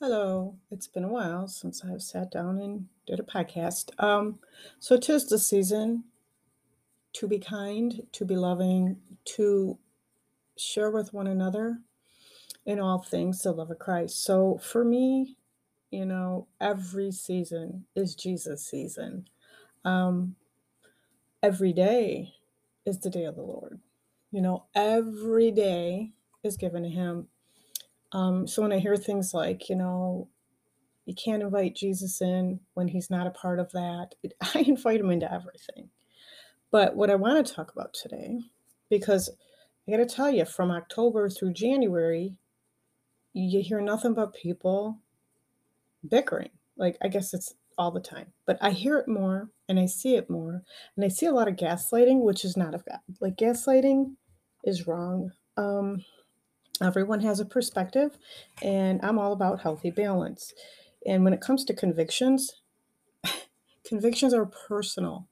Hello, it's been a while since I've sat down and did a podcast. Um, so tis the season to be kind, to be loving, to share with one another in all things the love of Christ. So for me, you know, every season is Jesus season. Um, every day is the day of the Lord. You know, every day is given to Him. Um, so when I hear things like, you know, you can't invite Jesus in when he's not a part of that, I invite him into everything. But what I want to talk about today, because I got to tell you, from October through January, you hear nothing but people bickering. Like, I guess it's all the time, but I hear it more and I see it more. And I see a lot of gaslighting, which is not of God. Like, gaslighting is wrong. Um, everyone has a perspective, and I'm all about healthy balance. And when it comes to convictions, convictions are personal.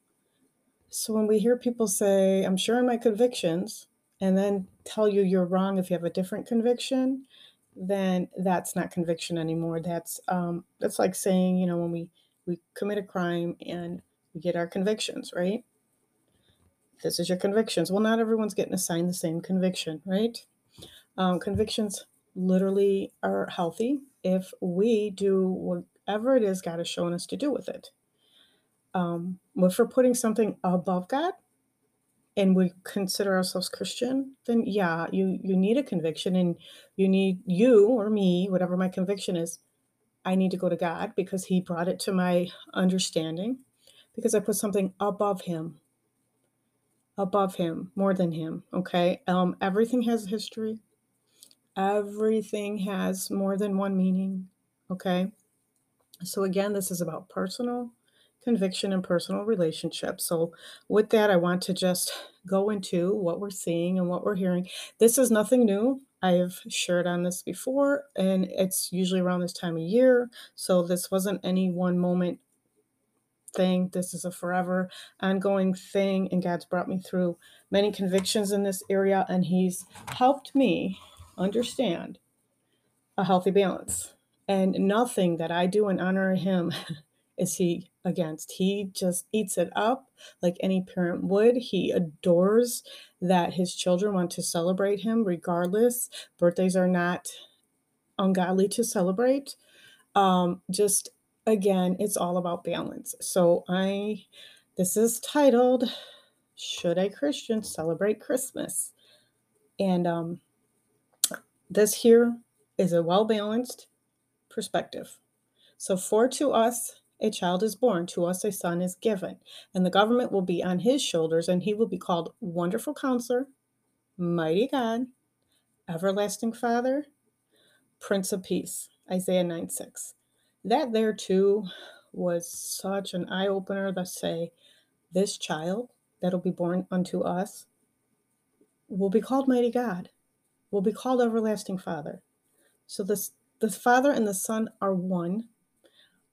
So when we hear people say, I'm sure my convictions, and then tell you you're wrong if you have a different conviction, then that's not conviction anymore. That's um, that's like saying, you know, when we we commit a crime and we get our convictions, right? This is your convictions. Well, not everyone's getting assigned the same conviction, right? Um, convictions literally are healthy if we do whatever it is God has shown us to do with it. Um, if we're putting something above God and we consider ourselves Christian, then yeah, you you need a conviction and you need you or me, whatever my conviction is, I need to go to God because He brought it to my understanding because I put something above Him, above Him, more than Him. Okay, um, everything has a history. Everything has more than one meaning. Okay, so again, this is about personal conviction and personal relationships. So, with that, I want to just go into what we're seeing and what we're hearing. This is nothing new. I've shared on this before, and it's usually around this time of year. So, this wasn't any one moment thing. This is a forever ongoing thing, and God's brought me through many convictions in this area, and He's helped me understand a healthy balance. And nothing that I do in honor of Him is He against. He just eats it up like any parent would. He adores that his children want to celebrate him regardless. Birthdays are not ungodly to celebrate. Um, just again, it's all about balance. So I this is titled Should a Christian Celebrate Christmas? And um this here is a well-balanced perspective. So for to us a child is born, to us a son is given, and the government will be on his shoulders, and he will be called Wonderful Counselor, Mighty God, Everlasting Father, Prince of Peace. Isaiah 9 6. That there too was such an eye opener to say, this child that'll be born unto us will be called Mighty God, will be called Everlasting Father. So this the Father and the Son are one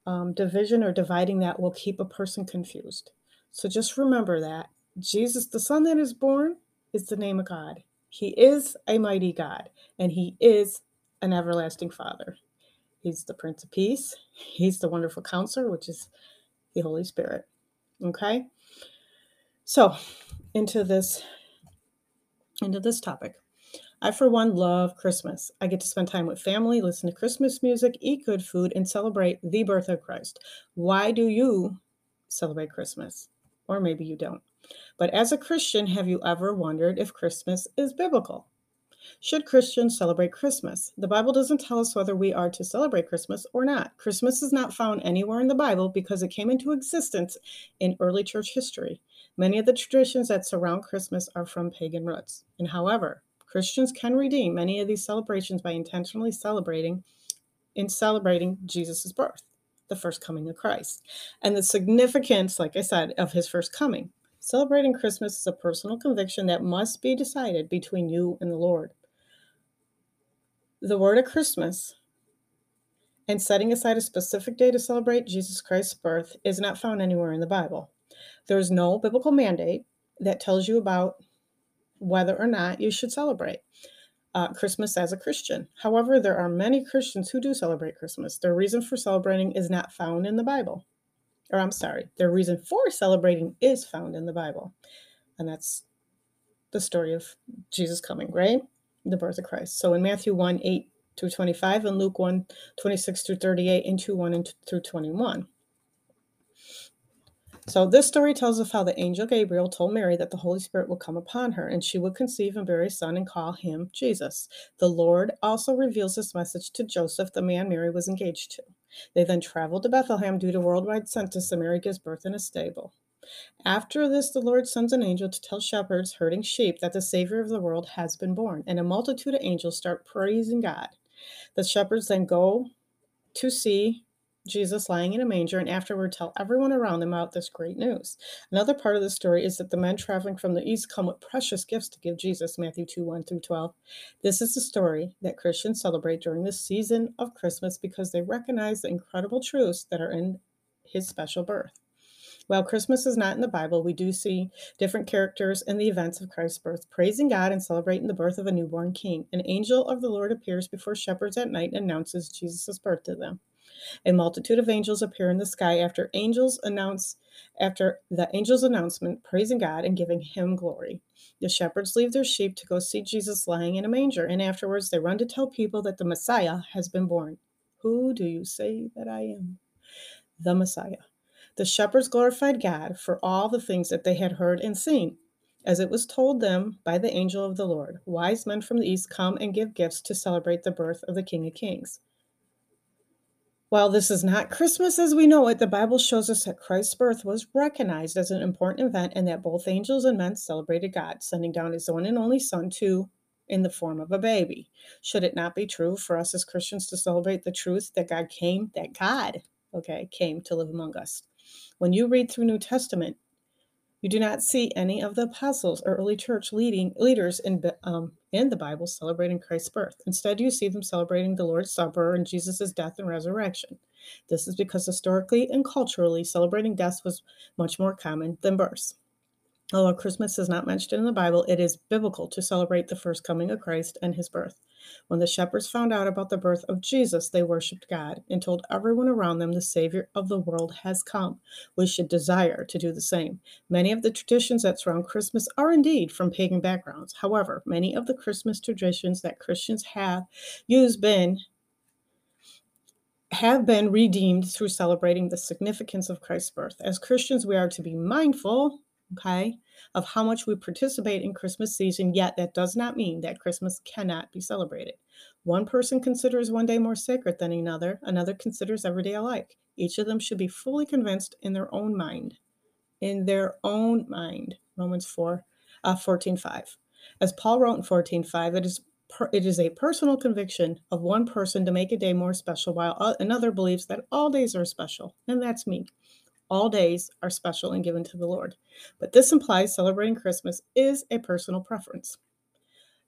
um, division or dividing that will keep a person confused. So just remember that Jesus, the Son that is born, is the name of God. He is a mighty God, and He is an everlasting Father. He's the Prince of Peace. He's the wonderful counselor, which is the Holy Spirit. Okay? So, into this into this topic. I, for one, love Christmas. I get to spend time with family, listen to Christmas music, eat good food, and celebrate the birth of Christ. Why do you celebrate Christmas? Or maybe you don't. But as a Christian, have you ever wondered if Christmas is biblical? Should Christians celebrate Christmas? The Bible doesn't tell us whether we are to celebrate Christmas or not. Christmas is not found anywhere in the Bible because it came into existence in early church history. Many of the traditions that surround Christmas are from pagan roots. And however, Christians can redeem many of these celebrations by intentionally celebrating in celebrating Jesus' birth, the first coming of Christ, and the significance, like I said, of his first coming. Celebrating Christmas is a personal conviction that must be decided between you and the Lord. The word of Christmas and setting aside a specific day to celebrate Jesus Christ's birth is not found anywhere in the Bible. There is no biblical mandate that tells you about whether or not you should celebrate. uh, Christmas as a Christian. However, there are many Christians who do celebrate Christmas. Their reason for celebrating is not found in the Bible. Or I'm sorry, their reason for celebrating is found in the Bible. And that's the story of Jesus coming, right? The birth of Christ. So in Matthew 1 8 through 25 and Luke 1 26 through 38 and 2 1 and through 21. So, this story tells of how the angel Gabriel told Mary that the Holy Spirit would come upon her and she would conceive and bear a son and call him Jesus. The Lord also reveals this message to Joseph, the man Mary was engaged to. They then traveled to Bethlehem due to worldwide census, and Mary gives birth in a stable. After this, the Lord sends an angel to tell shepherds herding sheep that the Savior of the world has been born, and a multitude of angels start praising God. The shepherds then go to see Jesus lying in a manger and afterward tell everyone around them about this great news. Another part of the story is that the men traveling from the east come with precious gifts to give Jesus, Matthew 2 1 through 12. This is the story that Christians celebrate during the season of Christmas because they recognize the incredible truths that are in his special birth. While Christmas is not in the Bible, we do see different characters in the events of Christ's birth, praising God and celebrating the birth of a newborn king. An angel of the Lord appears before shepherds at night and announces Jesus' birth to them. A multitude of angels appear in the sky after angels announce after the angel's announcement, praising God and giving him glory. The shepherds leave their sheep to go see Jesus lying in a manger, and afterwards they run to tell people that the Messiah has been born. Who do you say that I am? The Messiah. The shepherds glorified God for all the things that they had heard and seen. As it was told them by the angel of the Lord, wise men from the east come and give gifts to celebrate the birth of the King of Kings. While this is not Christmas as we know it, the Bible shows us that Christ's birth was recognized as an important event and that both angels and men celebrated God, sending down his one and only Son to in the form of a baby. Should it not be true for us as Christians to celebrate the truth that God came, that God, okay, came to live among us? When you read through New Testament, you do not see any of the apostles or early church leading leaders in, um, in the Bible celebrating Christ's birth. Instead, you see them celebrating the Lord's Supper and Jesus' death and resurrection. This is because historically and culturally, celebrating deaths was much more common than births. Although Christmas is not mentioned in the Bible, it is biblical to celebrate the first coming of Christ and his birth. When the shepherds found out about the birth of Jesus, they worshiped God and told everyone around them the Savior of the world has come. We should desire to do the same. Many of the traditions that surround Christmas are indeed from pagan backgrounds. However, many of the Christmas traditions that Christians have used been have been redeemed through celebrating the significance of Christ's birth. As Christians, we are to be mindful okay, of how much we participate in Christmas season, yet that does not mean that Christmas cannot be celebrated. One person considers one day more sacred than another, another considers every day alike. Each of them should be fully convinced in their own mind. In their own mind. Romans 4, uh, 14 5. As Paul wrote in 14 5, it is it is a personal conviction of one person to make a day more special, while another believes that all days are special, and that's me. All days are special and given to the Lord. But this implies celebrating Christmas is a personal preference.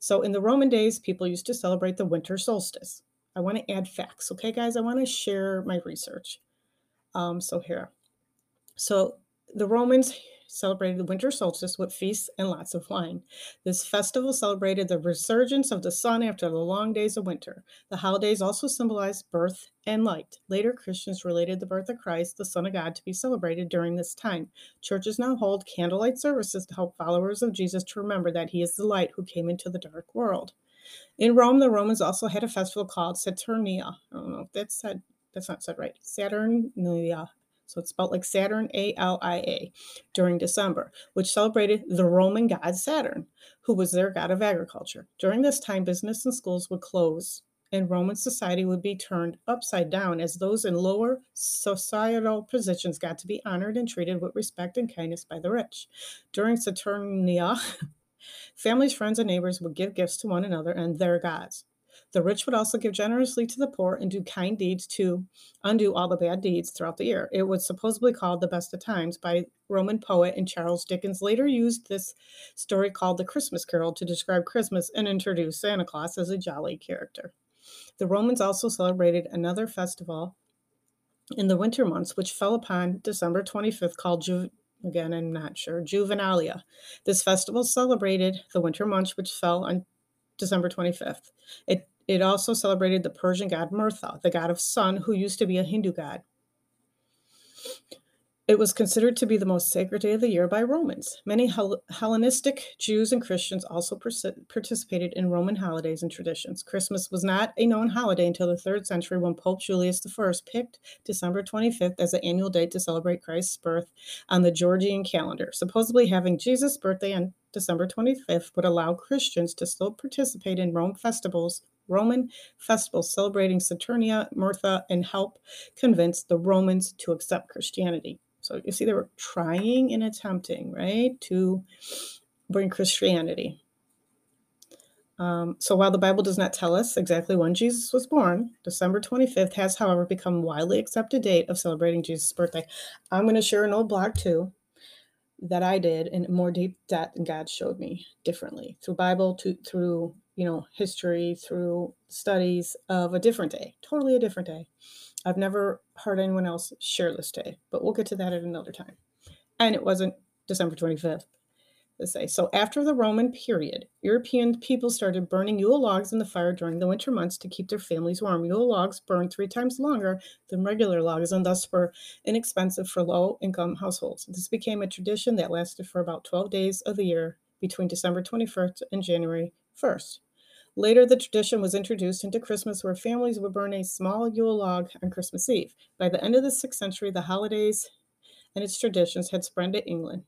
So in the Roman days, people used to celebrate the winter solstice. I want to add facts, okay, guys? I want to share my research. Um, so here. So the Romans celebrated the winter solstice with feasts and lots of wine. This festival celebrated the resurgence of the sun after the long days of winter. The holidays also symbolized birth and light. Later, Christians related the birth of Christ, the Son of God, to be celebrated during this time. Churches now hold candlelight services to help followers of Jesus to remember that he is the light who came into the dark world. In Rome, the Romans also had a festival called Saturnia. I don't know if that's said that's not said right. Saturnalia. So it's spelled like Saturn, A L I A, during December, which celebrated the Roman god Saturn, who was their god of agriculture. During this time, business and schools would close, and Roman society would be turned upside down as those in lower societal positions got to be honored and treated with respect and kindness by the rich. During Saturnia, families, friends, and neighbors would give gifts to one another and their gods. The rich would also give generously to the poor and do kind deeds to undo all the bad deeds throughout the year. It was supposedly called The Best of Times by Roman poet and Charles Dickens later used this story called The Christmas Carol to describe Christmas and introduce Santa Claus as a jolly character. The Romans also celebrated another festival in the winter months, which fell upon December 25th, called Ju- again, I'm not sure, Juvenalia. This festival celebrated the winter months, which fell on December 25th. It, it also celebrated the Persian god Murtha, the god of sun, who used to be a Hindu god. It was considered to be the most sacred day of the year by Romans. Many Hellenistic Jews and Christians also participated in Roman holidays and traditions. Christmas was not a known holiday until the 3rd century when Pope Julius I picked December 25th as the annual date to celebrate Christ's birth on the Georgian calendar. Supposedly, having Jesus' birthday on December 25th would allow Christians to still participate in Rome festivals Roman festivals celebrating Saturnia, Murtha, and help convince the Romans to accept Christianity. So you see, they were trying and attempting, right, to bring Christianity. Um, so while the Bible does not tell us exactly when Jesus was born, December 25th has, however, become widely accepted date of celebrating Jesus' birthday. I'm going to share an old blog too that I did in more deep depth, and God showed me differently through Bible, to through you know history, through studies of a different day, totally a different day. I've never heard anyone else share this day, but we'll get to that at another time. And it wasn't December 25th. Let's say. So after the Roman period, European people started burning Yule logs in the fire during the winter months to keep their families warm. Yule logs burn three times longer than regular logs and thus were inexpensive for low income households. This became a tradition that lasted for about 12 days of the year between December 21st and January 1st. Later, the tradition was introduced into Christmas where families would burn a small Yule log on Christmas Eve. By the end of the 6th century, the holidays and its traditions had spread to England.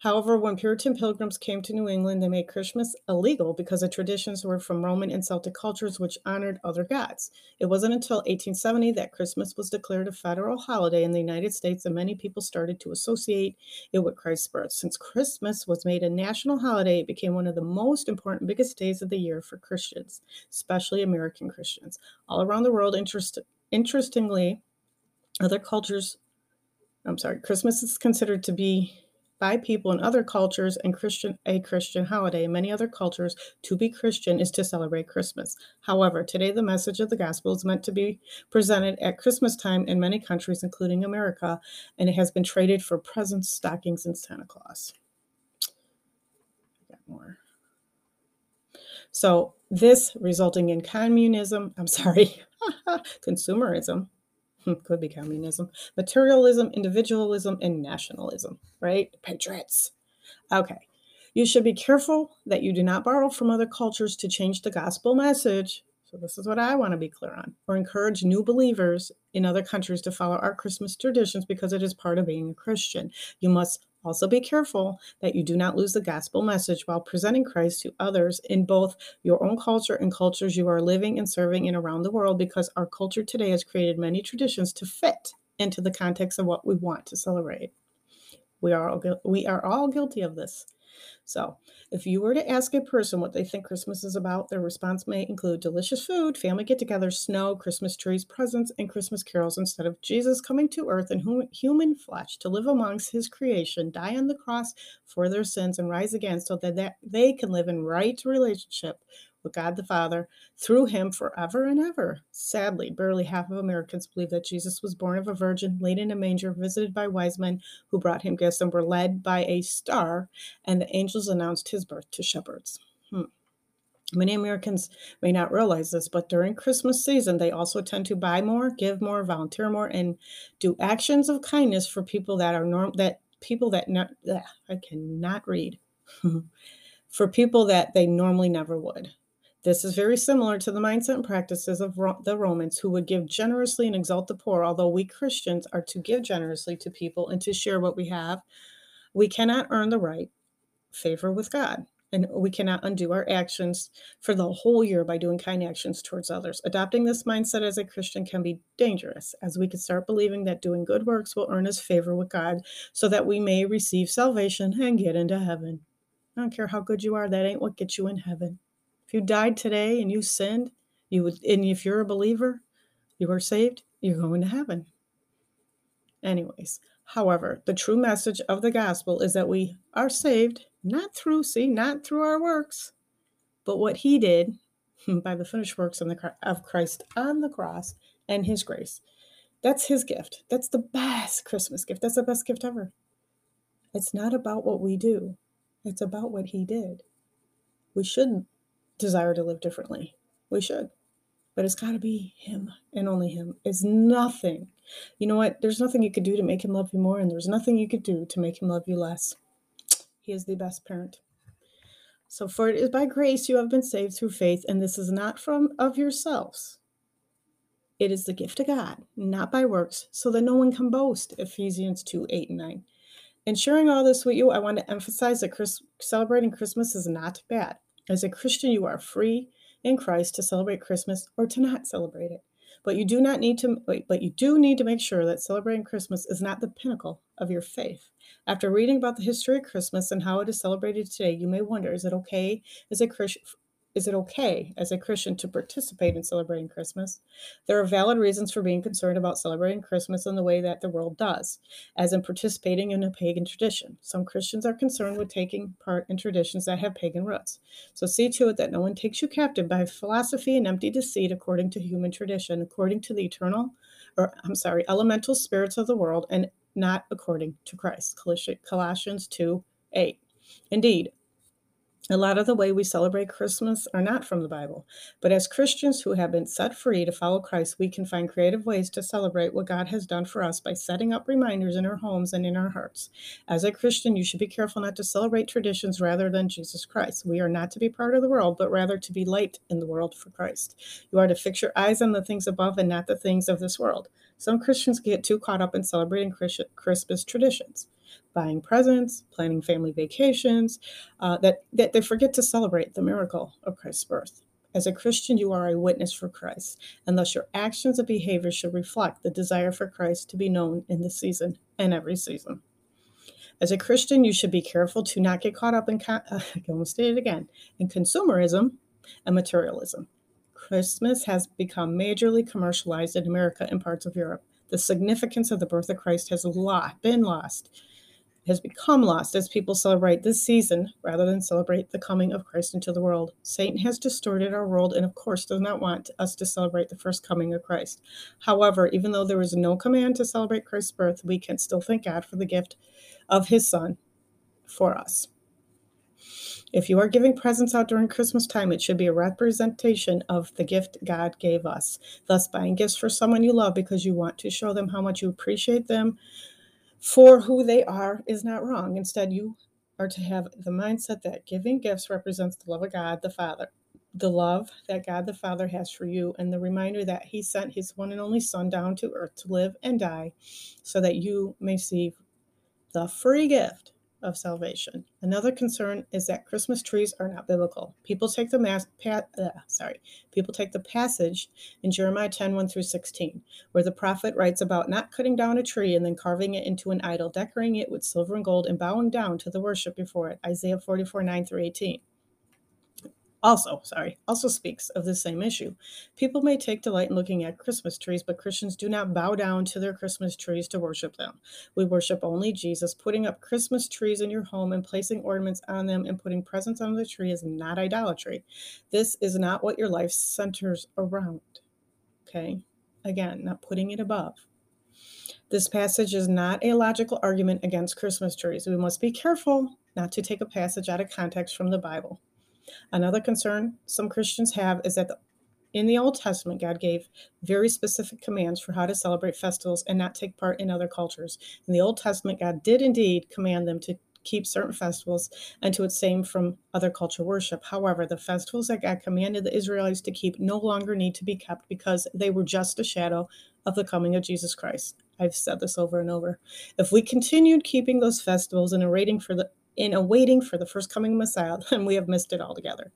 However, when Puritan pilgrims came to New England, they made Christmas illegal because the traditions were from Roman and Celtic cultures which honored other gods. It wasn't until 1870 that Christmas was declared a federal holiday in the United States, and many people started to associate it with Christ's birth. Since Christmas was made a national holiday, it became one of the most important, biggest days of the year for Christians, especially American Christians. All around the world, interest, interestingly, other cultures, I'm sorry, Christmas is considered to be by people in other cultures and Christian a Christian holiday. In many other cultures, to be Christian is to celebrate Christmas. However, today the message of the gospel is meant to be presented at Christmas time in many countries, including America, and it has been traded for presents, stockings, and Santa Claus. Got more. So this resulting in communism, I'm sorry, consumerism, Hmm, could be communism, materialism, individualism, and nationalism, right? Patriots. Okay. You should be careful that you do not borrow from other cultures to change the gospel message. So, this is what I want to be clear on, or encourage new believers in other countries to follow our Christmas traditions because it is part of being a Christian. You must also, be careful that you do not lose the gospel message while presenting Christ to others in both your own culture and cultures you are living and serving in around the world, because our culture today has created many traditions to fit into the context of what we want to celebrate. We are all, we are all guilty of this. So, if you were to ask a person what they think Christmas is about, their response may include delicious food, family get togethers, snow, Christmas trees, presents, and Christmas carols instead of Jesus coming to earth in human flesh to live amongst his creation, die on the cross for their sins, and rise again so that they can live in right relationship with God the Father through him forever and ever. Sadly, barely half of Americans believe that Jesus was born of a virgin, laid in a manger, visited by wise men who brought him gifts, and were led by a star, and the angels announced his birth to shepherds. Hmm. Many Americans may not realize this, but during Christmas season, they also tend to buy more, give more, volunteer more, and do actions of kindness for people that are norm that people that not ugh, I cannot read. for people that they normally never would. This is very similar to the mindset and practices of Ro- the Romans who would give generously and exalt the poor, although we Christians are to give generously to people and to share what we have. We cannot earn the right favor with God, and we cannot undo our actions for the whole year by doing kind actions towards others. Adopting this mindset as a Christian can be dangerous, as we could start believing that doing good works will earn us favor with God so that we may receive salvation and get into heaven. I don't care how good you are, that ain't what gets you in heaven. If you died today and you sinned, you would, and if you're a believer, you are saved, you're going to heaven. Anyways, however, the true message of the gospel is that we are saved not through, see, not through our works, but what he did by the finished works of Christ on the cross and his grace. That's his gift. That's the best Christmas gift. That's the best gift ever. It's not about what we do, it's about what he did. We should desire to live differently. We should. But it's got to be Him and only Him. It's nothing. You know what? There's nothing you could do to make Him love you more, and there's nothing you could do to make Him love you less. He is the best parent. So, for it is by grace you have been saved through faith, and this is not from of yourselves. It is the gift of God, not by works, so that no one can boast. Ephesians 2 8 and 9. In sharing all this with you, I want to emphasize that Chris, celebrating Christmas is not bad. As a Christian, you are free in Christ to celebrate Christmas or to not celebrate it. But you do not need to wait, but you do need to make sure that celebrating Christmas is not the pinnacle of your faith. After reading about the history of Christmas and how it is celebrated today, you may wonder, is it okay as a Christian is it okay as a Christian to participate in celebrating Christmas? There are valid reasons for being concerned about celebrating Christmas in the way that the world does, as in participating in a pagan tradition. Some Christians are concerned with taking part in traditions that have pagan roots. So see to it that no one takes you captive by philosophy and empty deceit according to human tradition, according to the eternal, or I'm sorry, elemental spirits of the world, and not according to Christ. Colossians 2 8. Indeed, a lot of the way we celebrate Christmas are not from the Bible, but as Christians who have been set free to follow Christ, we can find creative ways to celebrate what God has done for us by setting up reminders in our homes and in our hearts. As a Christian, you should be careful not to celebrate traditions rather than Jesus Christ. We are not to be part of the world, but rather to be light in the world for Christ. You are to fix your eyes on the things above and not the things of this world. Some Christians get too caught up in celebrating Christmas traditions buying presents, planning family vacations, uh, that, that they forget to celebrate the miracle of Christ's birth. As a Christian, you are a witness for Christ, and thus your actions and behavior should reflect the desire for Christ to be known in this season and every season. As a Christian, you should be careful to not get caught up in, uh, I almost did it again, in consumerism and materialism. Christmas has become majorly commercialized in America and parts of Europe. The significance of the birth of Christ has been lost has become lost as people celebrate this season rather than celebrate the coming of Christ into the world. Satan has distorted our world and, of course, does not want us to celebrate the first coming of Christ. However, even though there is no command to celebrate Christ's birth, we can still thank God for the gift of his Son for us. If you are giving presents out during Christmas time, it should be a representation of the gift God gave us. Thus, buying gifts for someone you love because you want to show them how much you appreciate them for who they are is not wrong. Instead, you are to have the mindset that giving gifts represents the love of God the Father, the love that God the Father has for you, and the reminder that He sent His one and only Son down to earth to live and die so that you may receive the free gift of salvation. Another concern is that Christmas trees are not biblical. People take the mass, pa- uh, sorry, people take the passage in Jeremiah 10, 1 through 16, where the prophet writes about not cutting down a tree and then carving it into an idol, decorating it with silver and gold, and bowing down to the worship before it. Isaiah 44, 9 through 18 also, sorry, also speaks of the same issue. People may take delight in looking at Christmas trees, but Christians do not bow down to their Christmas trees to worship them. We worship only Jesus. Putting up Christmas trees in your home and placing ornaments on them and putting presents on the tree is not idolatry. This is not what your life centers around. Okay? Again, not putting it above. This passage is not a logical argument against Christmas trees. We must be careful not to take a passage out of context from the Bible. Another concern some Christians have is that the, in the Old Testament, God gave very specific commands for how to celebrate festivals and not take part in other cultures. In the Old Testament, God did indeed command them to keep certain festivals and to abstain from other culture worship. However, the festivals that God commanded the Israelites to keep no longer need to be kept because they were just a shadow of the coming of Jesus Christ. I've said this over and over. If we continued keeping those festivals and awaiting for the in awaiting for the first coming of Messiah, then we have missed it altogether.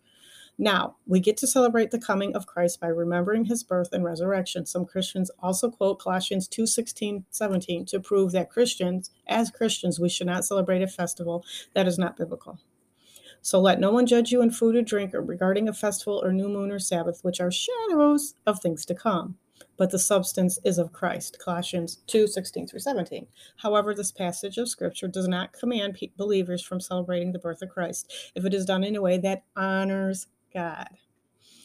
Now, we get to celebrate the coming of Christ by remembering his birth and resurrection. Some Christians also quote Colossians 2 16, 17 to prove that Christians, as Christians, we should not celebrate a festival that is not biblical. So let no one judge you in food or drink or regarding a festival or new moon or Sabbath, which are shadows of things to come but the substance is of Christ. Colossians 2 16 through 17. However, this passage of Scripture does not command believers from celebrating the birth of Christ if it is done in a way that honors God.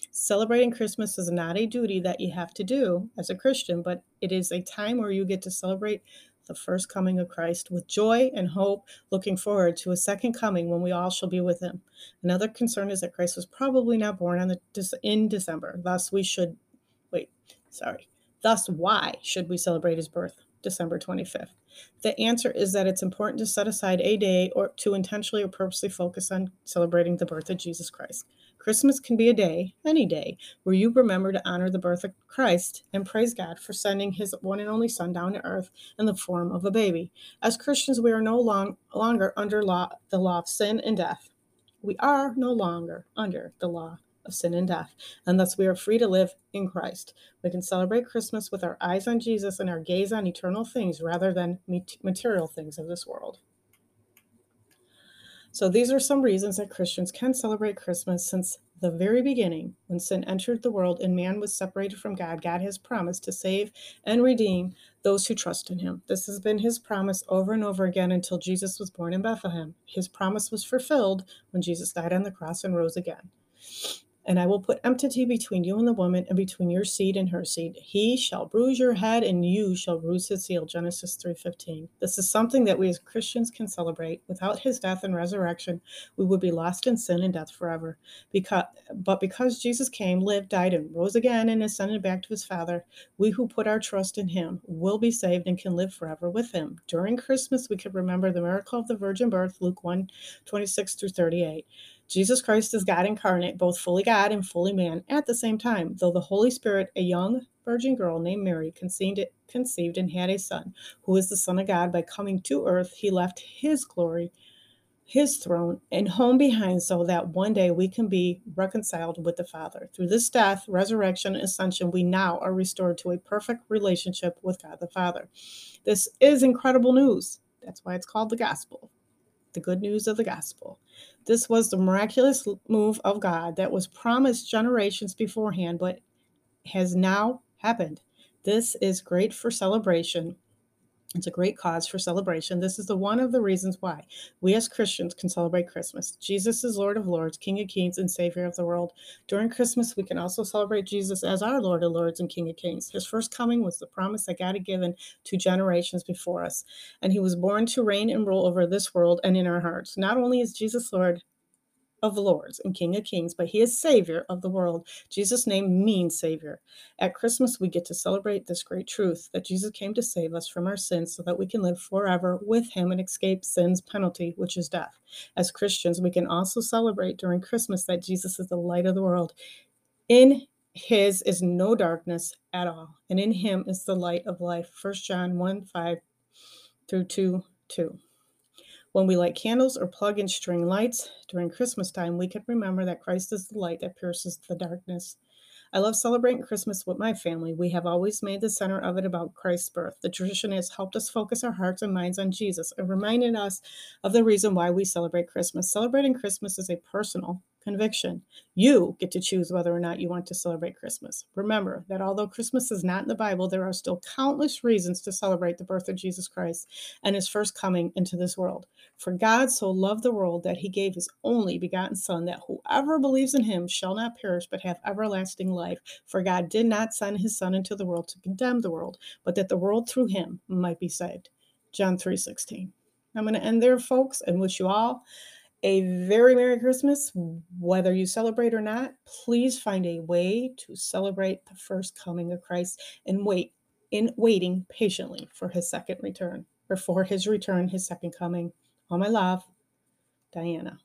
Celebrating Christmas is not a duty that you have to do as a Christian, but it is a time where you get to celebrate the first coming of Christ with joy and hope, looking forward to a second coming when we all shall be with him. Another concern is that Christ was probably not born the, in December. Thus, we should sorry. Thus, why should we celebrate his birth, December 25th? The answer is that it's important to set aside a day or to intentionally or purposely focus on celebrating the birth of Jesus Christ. Christmas can be a day, any day, where you remember to honor the birth of Christ and praise God for sending his one and only Son down to earth in the form of a baby. As Christians, we are no long, longer under law, the law of sin and death. We are no longer under the law of sin and death, and thus we are free to live in Christ. We can celebrate Christmas with our eyes on Jesus and our gaze on eternal things rather than material things of this world. So, these are some reasons that Christians can celebrate Christmas since the very beginning. When sin entered the world and man was separated from God, God has promised to save and redeem those who trust in him. This has been his promise over and over again until Jesus was born in Bethlehem. His promise was fulfilled when Jesus died on the cross and rose again. And I will put enmity between you and the woman, and between your seed and her seed. He shall bruise your head, and you shall bruise his heel. Genesis 3:15. This is something that we as Christians can celebrate. Without his death and resurrection, we would be lost in sin and death forever. Because, but because Jesus came, lived, died, and rose again, and ascended back to his Father, we who put our trust in him will be saved and can live forever with him. During Christmas, we can remember the miracle of the virgin birth, Luke 1 26 through 38. Jesus Christ is God incarnate, both fully God and fully man at the same time. Though the Holy Spirit, a young virgin girl named Mary, conceived, conceived and had a son, who is the Son of God, by coming to earth, he left his glory, his throne, and home behind so that one day we can be reconciled with the Father. Through this death, resurrection, and ascension, we now are restored to a perfect relationship with God the Father. This is incredible news. That's why it's called the gospel the good news of the gospel. This was the miraculous move of God that was promised generations beforehand, but has now happened. This is great for celebration it's a great cause for celebration. This is the one of the reasons why we as Christians can celebrate Christmas. Jesus is Lord of Lords, King of Kings, and Savior of the world. During Christmas, we can also celebrate Jesus as our Lord of Lords and King of Kings. His first coming was the promise that God had given to generations before us, and he was born to reign and rule over this world and in our hearts. Not only is Jesus Lord, of Lords and King of Kings, but he is Savior of the world. Jesus' name means Savior. At Christmas, we get to celebrate this great truth that Jesus came to save us from our sins so that we can live forever with him and escape sin's penalty, which is death. As Christians, we can also celebrate during Christmas that Jesus is the light of the world. In his is no darkness at all, and in him is the light of life. 1 John 1 5 through 2 2. When we light candles or plug in string lights during Christmas time, we can remember that Christ is the light that pierces the darkness. I love celebrating Christmas with my family. We have always made the center of it about Christ's birth. The tradition has helped us focus our hearts and minds on Jesus and reminded us of the reason why we celebrate Christmas. Celebrating Christmas is a personal conviction. You get to choose whether or not you want to celebrate Christmas. Remember that although Christmas is not in the Bible, there are still countless reasons to celebrate the birth of Jesus Christ and his first coming into this world. For God so loved the world that he gave his only begotten Son, that whoever believes in him shall not perish but have everlasting life. For God did not send his Son into the world to condemn the world, but that the world through him might be saved. John 3 16. I'm going to end there, folks, and wish you all a very Merry Christmas. Whether you celebrate or not, please find a way to celebrate the first coming of Christ and wait in waiting patiently for his second return or for his return, his second coming. All my love, Diana.